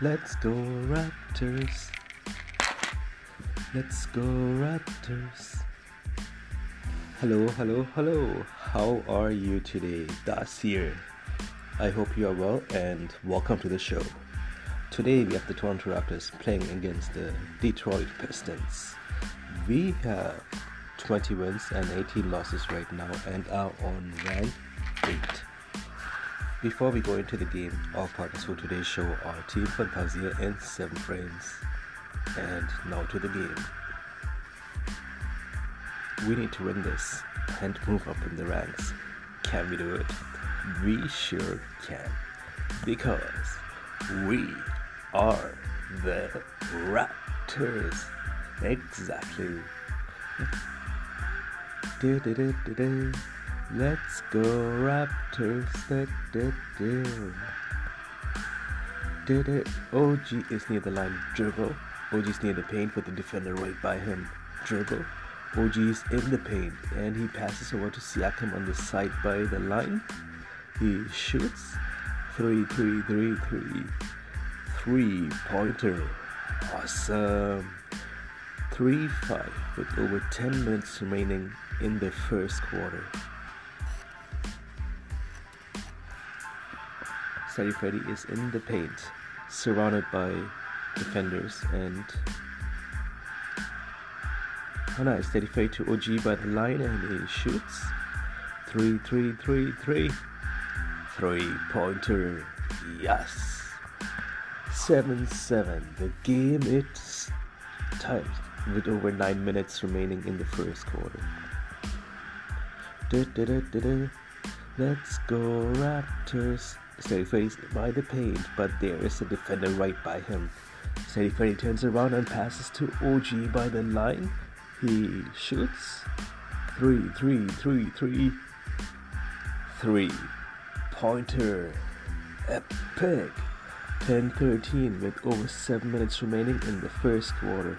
Let's go Raptors. Let's go Raptors. Hello, hello, hello. How are you today? Das here. I hope you are well and welcome to the show. Today we have the Toronto Raptors playing against the Detroit Pistons. We have 20 wins and 18 losses right now and are on rank 8. Before we go into the game, our partners for today's show are Team Fantasia and Seven Frames. And now to the game. We need to win this and move up in the ranks. Can we do it? We sure can. Because we are the Raptors. Exactly. Do, do, do. Let's go Raptors. OG is near the line. Dribble. OG is near the paint with the defender right by him. Dribble. OG is in the paint and he passes over to Siakam on the side by the line. He shoots. Three, three, three, three. Three pointer. Awesome. 3 5 with over 10 minutes remaining in the first quarter. Steady Freddy is in the paint, surrounded by defenders, and oh nice, Steady Freddy to OG by the line, and he shoots. Three, three, three, three, three pointer, yes. Seven, seven. The game is tight with over nine minutes remaining in the first quarter. Da, da, da. Let's go Raptors. Steady Freddy by the paint, but there is a defender right by him. Freddy turns around and passes to OG by the line. He shoots. Three, three, three, three, three. Pointer. Epic. 10 13 with over 7 minutes remaining in the first quarter.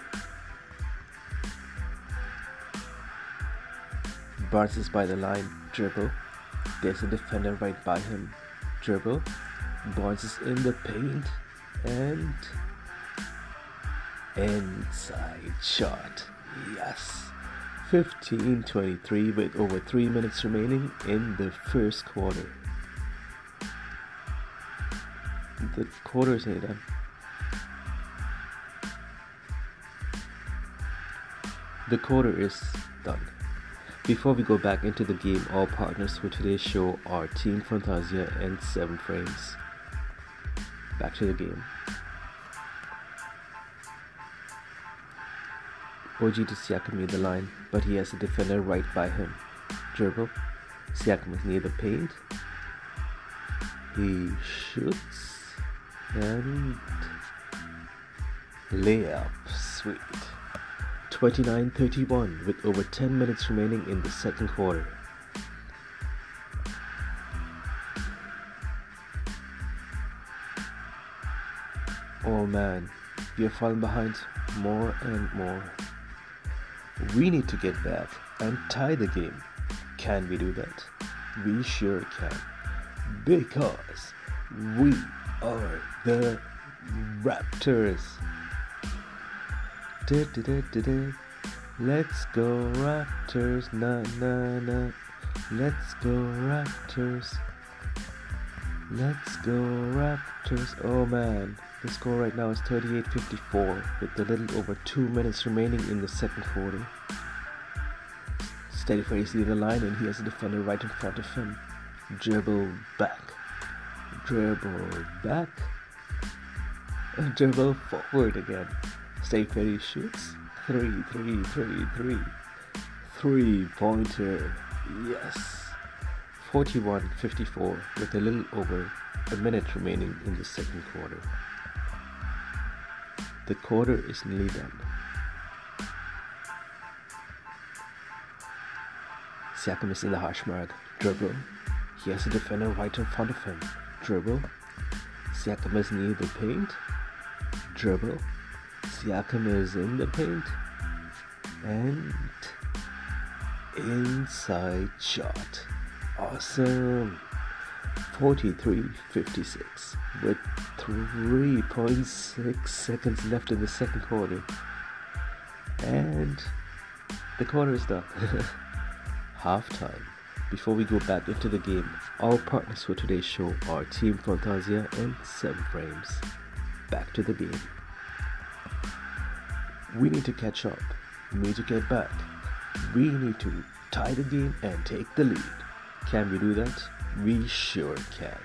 Barnes is by the line, dribble. There's a defender right by him, dribble. Is in the paint and inside shot. Yes. 15 23 with over 3 minutes remaining in the first quarter. The quarter is done. The quarter is done. Before we go back into the game, all partners for today's show are Team Fantasia and Seven Frames. Back to the game. OG to Siakam near the line, but he has a defender right by him. Dribble. Siakam is near the paint. He shoots and layup. Sweet. 29 31 with over 10 minutes remaining in the second quarter. Oh man, we are falling behind more and more. We need to get back and tie the game. Can we do that? We sure can. Because we are the Raptors. Let's go Raptors, na na na. Let's go Raptors. Let's go Raptors. Oh man, the score right now is 38-54 with a little over 2 minutes remaining in the second quarter. Steady Freddy's near the line and he has a defender right in front of him. Dribble back. Dribble back. Dribble forward again. Freddy shoots. Three, three, three, three. Three pointer. Yes. 41 54 with a little over a minute remaining in the second quarter. The quarter is nearly done. Siakam is in the hash mark. Dribble. He has a defender right in front of him. Dribble. Siakam is near the paint. Dribble. Siakam is in the paint. And inside shot. Awesome. 43-56 with 3.6 seconds left in the second quarter. And the quarter is done. Halftime. Before we go back into the game, our partners for today's show are Team Fantasia and 7 Frames. Back to the game. We need to catch up. We need to get back. We need to tie the game and take the lead. Can we do that? We sure can.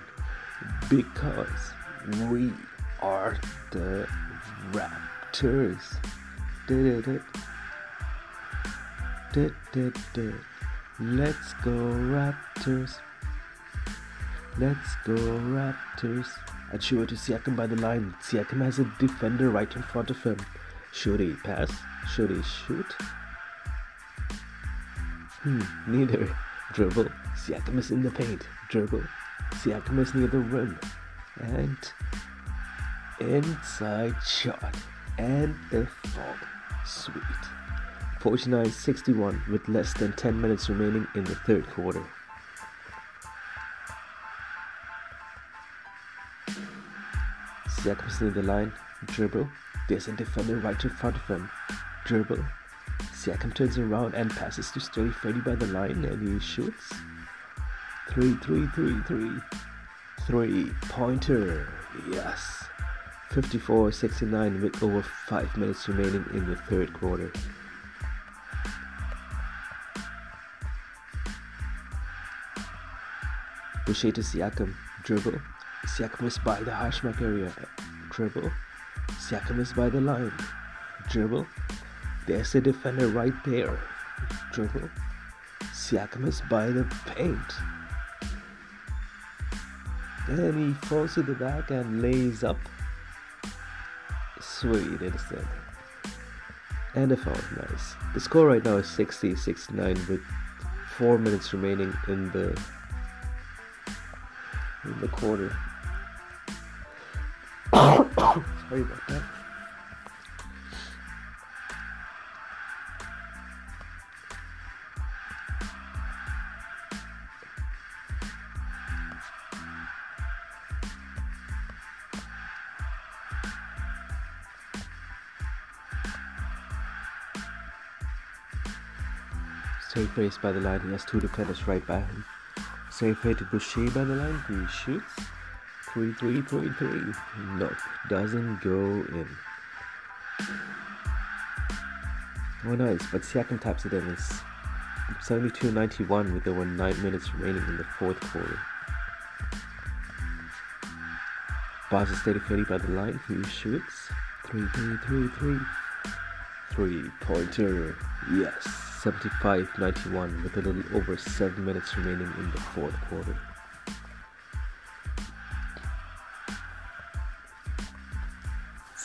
Because we are the Raptors. Let's go Raptors. Let's go Raptors. Achiuwa to Siakam by the line. Siakam has a defender right in front of him. Should he pass? Should he shoot? Hmm, neither. Dribble. Siakam is in the paint. Dribble. Siakam is near the rim. And inside shot. And the fall. Sweet. 49 61 with less than 10 minutes remaining in the third quarter. Siakam is near the line. Dribble. There's a defender right in front of him. Dribble. Siakam turns around and passes to Steady Freddy by the line and he shoots. Three, three, three, three. Three pointer. Yes. 54 69 with over 5 minutes remaining in the third quarter. Boucher to Siakam. Dribble. Siakam is by the hash mark area. Dribble. Siakam is by the line. Dribble. There's a defender right there. Dribble. Siakam is by the paint. And he falls to the back and lays up. Sweet instant. And a foul, nice. The score right now is 60 69 with 4 minutes remaining in the in the quarter. Sorry about that. Safe face by the line. He has two defenders right by him. Safe way to Boucher by the line. He shoots. 3 3 3 3. Nope. Doesn't go in. Oh, nice. But Siakam taps it in. It's 72 91 with over 9 minutes remaining in the fourth quarter. Bars is steady by the line. He shoots. 3 3 3 3. Three pointer. Yes. 75 91 with a little over 7 minutes remaining in the fourth quarter.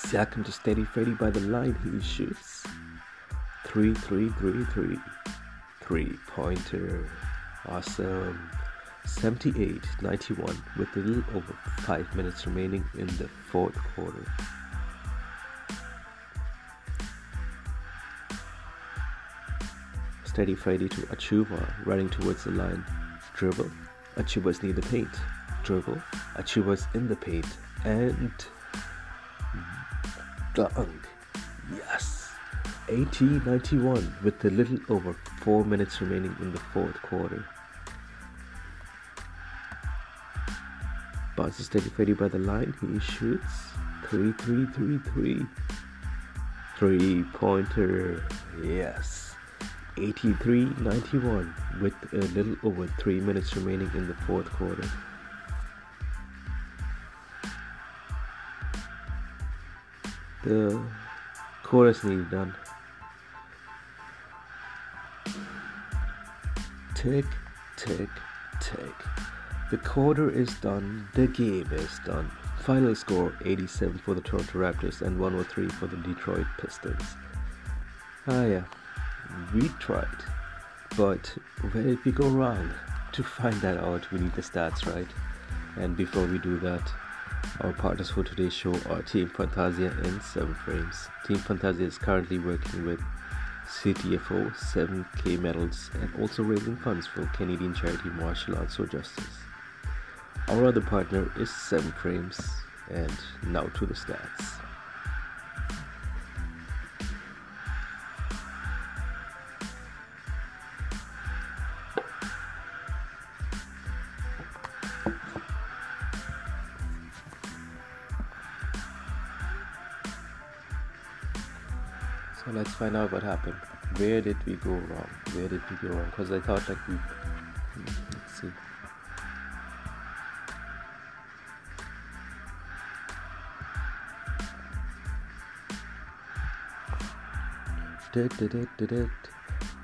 Siakam to steady Freddy by the line. He shoots. 3 3 3 3. Three pointer. Awesome. 78 91 with a little over 5 minutes remaining in the fourth quarter. Steady Freddy to Achiuwa, running towards the line. Dribble. Achiuwa's near the paint. Dribble. Achiuwa's in the paint. And dunk. Yes. 80 91 with a little over 4 minutes remaining in the fourth quarter. Bounces steady Freddy by the line. He shoots. 3 3 3 3. Three pointer. Yes. 83 91 with a little over 3 minutes remaining in the fourth quarter. The chorus needed done. Tick, tick, tick. The quarter is done. The game is done. Final score 87 for the Toronto Raptors and 103 for the Detroit Pistons. Ah, yeah we tried. But where did we go wrong? To find that out, we need the stats, right? And before we do that, our partners for today's show are Team Fantasia and 7 Frames. Team Fantasia is currently working with CTFO, 7K medals, and also raising funds for Canadian charity Martial Arts for Justice. Our other partner is 7 frames and now to the stats. Let's find out what happened. Where did we go wrong? Where did we go wrong? Because I thought like we let's see.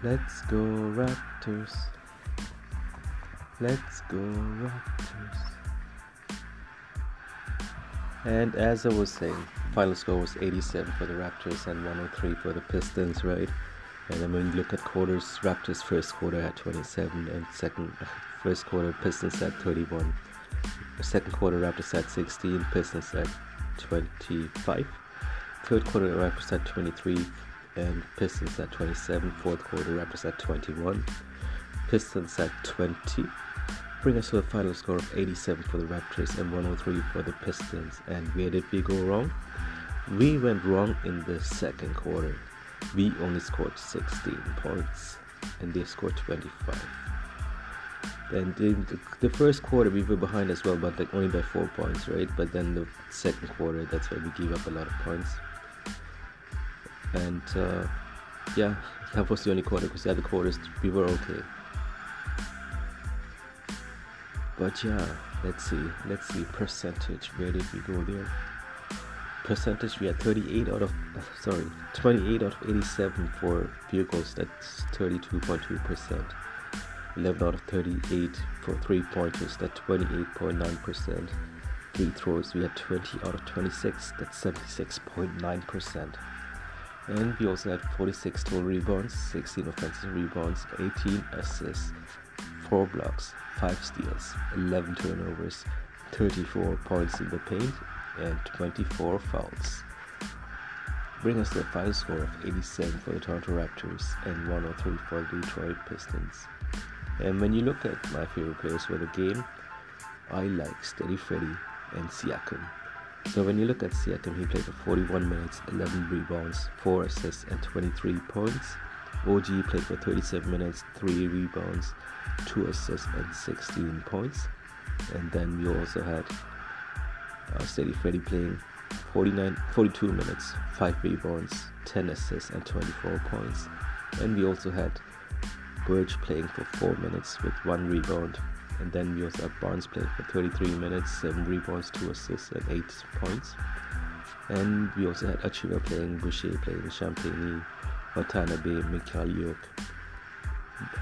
Let's go Raptors. Let's go Raptors. And as I was saying, final score was 87 for the Raptors and 103 for the Pistons, right? And then when you look at quarters, Raptors first quarter had 27 and second first quarter Pistons at 31. Second quarter Raptors at 16, Pistons at 25. Third quarter Raptors at 23, and Pistons at 27. Fourth quarter Raptors at 21. Pistons at 20. Bring us to a final score of 87 for the Raptors and 103 for the Pistons. And where did we go wrong? We went wrong in the second quarter. We only scored 16 points and they scored 25. Then in the first quarter we were behind as well, but like only by four points, right? But then the second quarter, that's where we gave up a lot of points and uh, yeah, that was the only quarter because the other quarters we were okay. But yeah, let's see, let's see percentage. Where did we go there? Percentage we had 38 out of sorry 28 out of 87 for goals. That's 32.2 percent. 11 out of 38 for three pointers. That's 28.9 percent. Free throws we had 20 out of 26. That's 76.9 percent and we also had 46 total rebounds, 16 offensive rebounds, 18 assists, 4 blocks, 5 steals, 11 turnovers, 34 points in the paint, and 24 fouls. Bring us a final score of 87 for the Toronto Raptors and 103 for the Detroit Pistons. And when you look at my favorite players for the game, I like Steady Freddy and Siakam. So when you look at Siakam, he played for 41 minutes, 11 rebounds, 4 assists, and 23 points. OG played for 37 minutes, 3 rebounds, 2 assists, and 16 points. And then we also had uh, Steady Freddy playing 49, 42 minutes, 5 rebounds, 10 assists, and 24 points. And we also had Birch playing for 4 minutes with 1 rebound, and then we also had Barnes playing for 33 minutes, 7 rebounds, 2 assists, and 8 points. And we also had Achiuwa playing, Boucher playing, Champagnie, Watanabe, Mykhailiuk,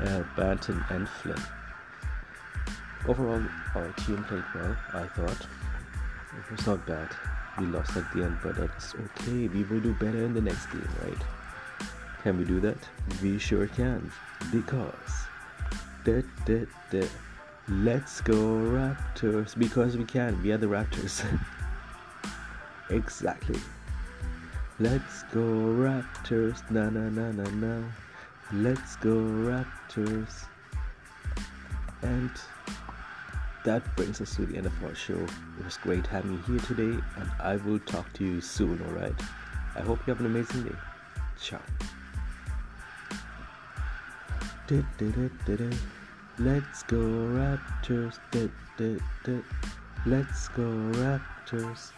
uh, Banton, and Flynn. Overall, our team played well, I thought. It was not bad. We lost at the end, but that's okay. We will do better in the next game, right? Can we do that? We sure can. Because. Da, da, da. Let's go Raptors because we can. We are the Raptors. exactly. Let's go Raptors. Na na na na na. Let's go Raptors. And that brings us to the end of our show. It was great having you here today, and I will talk to you soon, alright? I hope you have an amazing day. Ciao. Let's go Raptors. Let's go Raptors.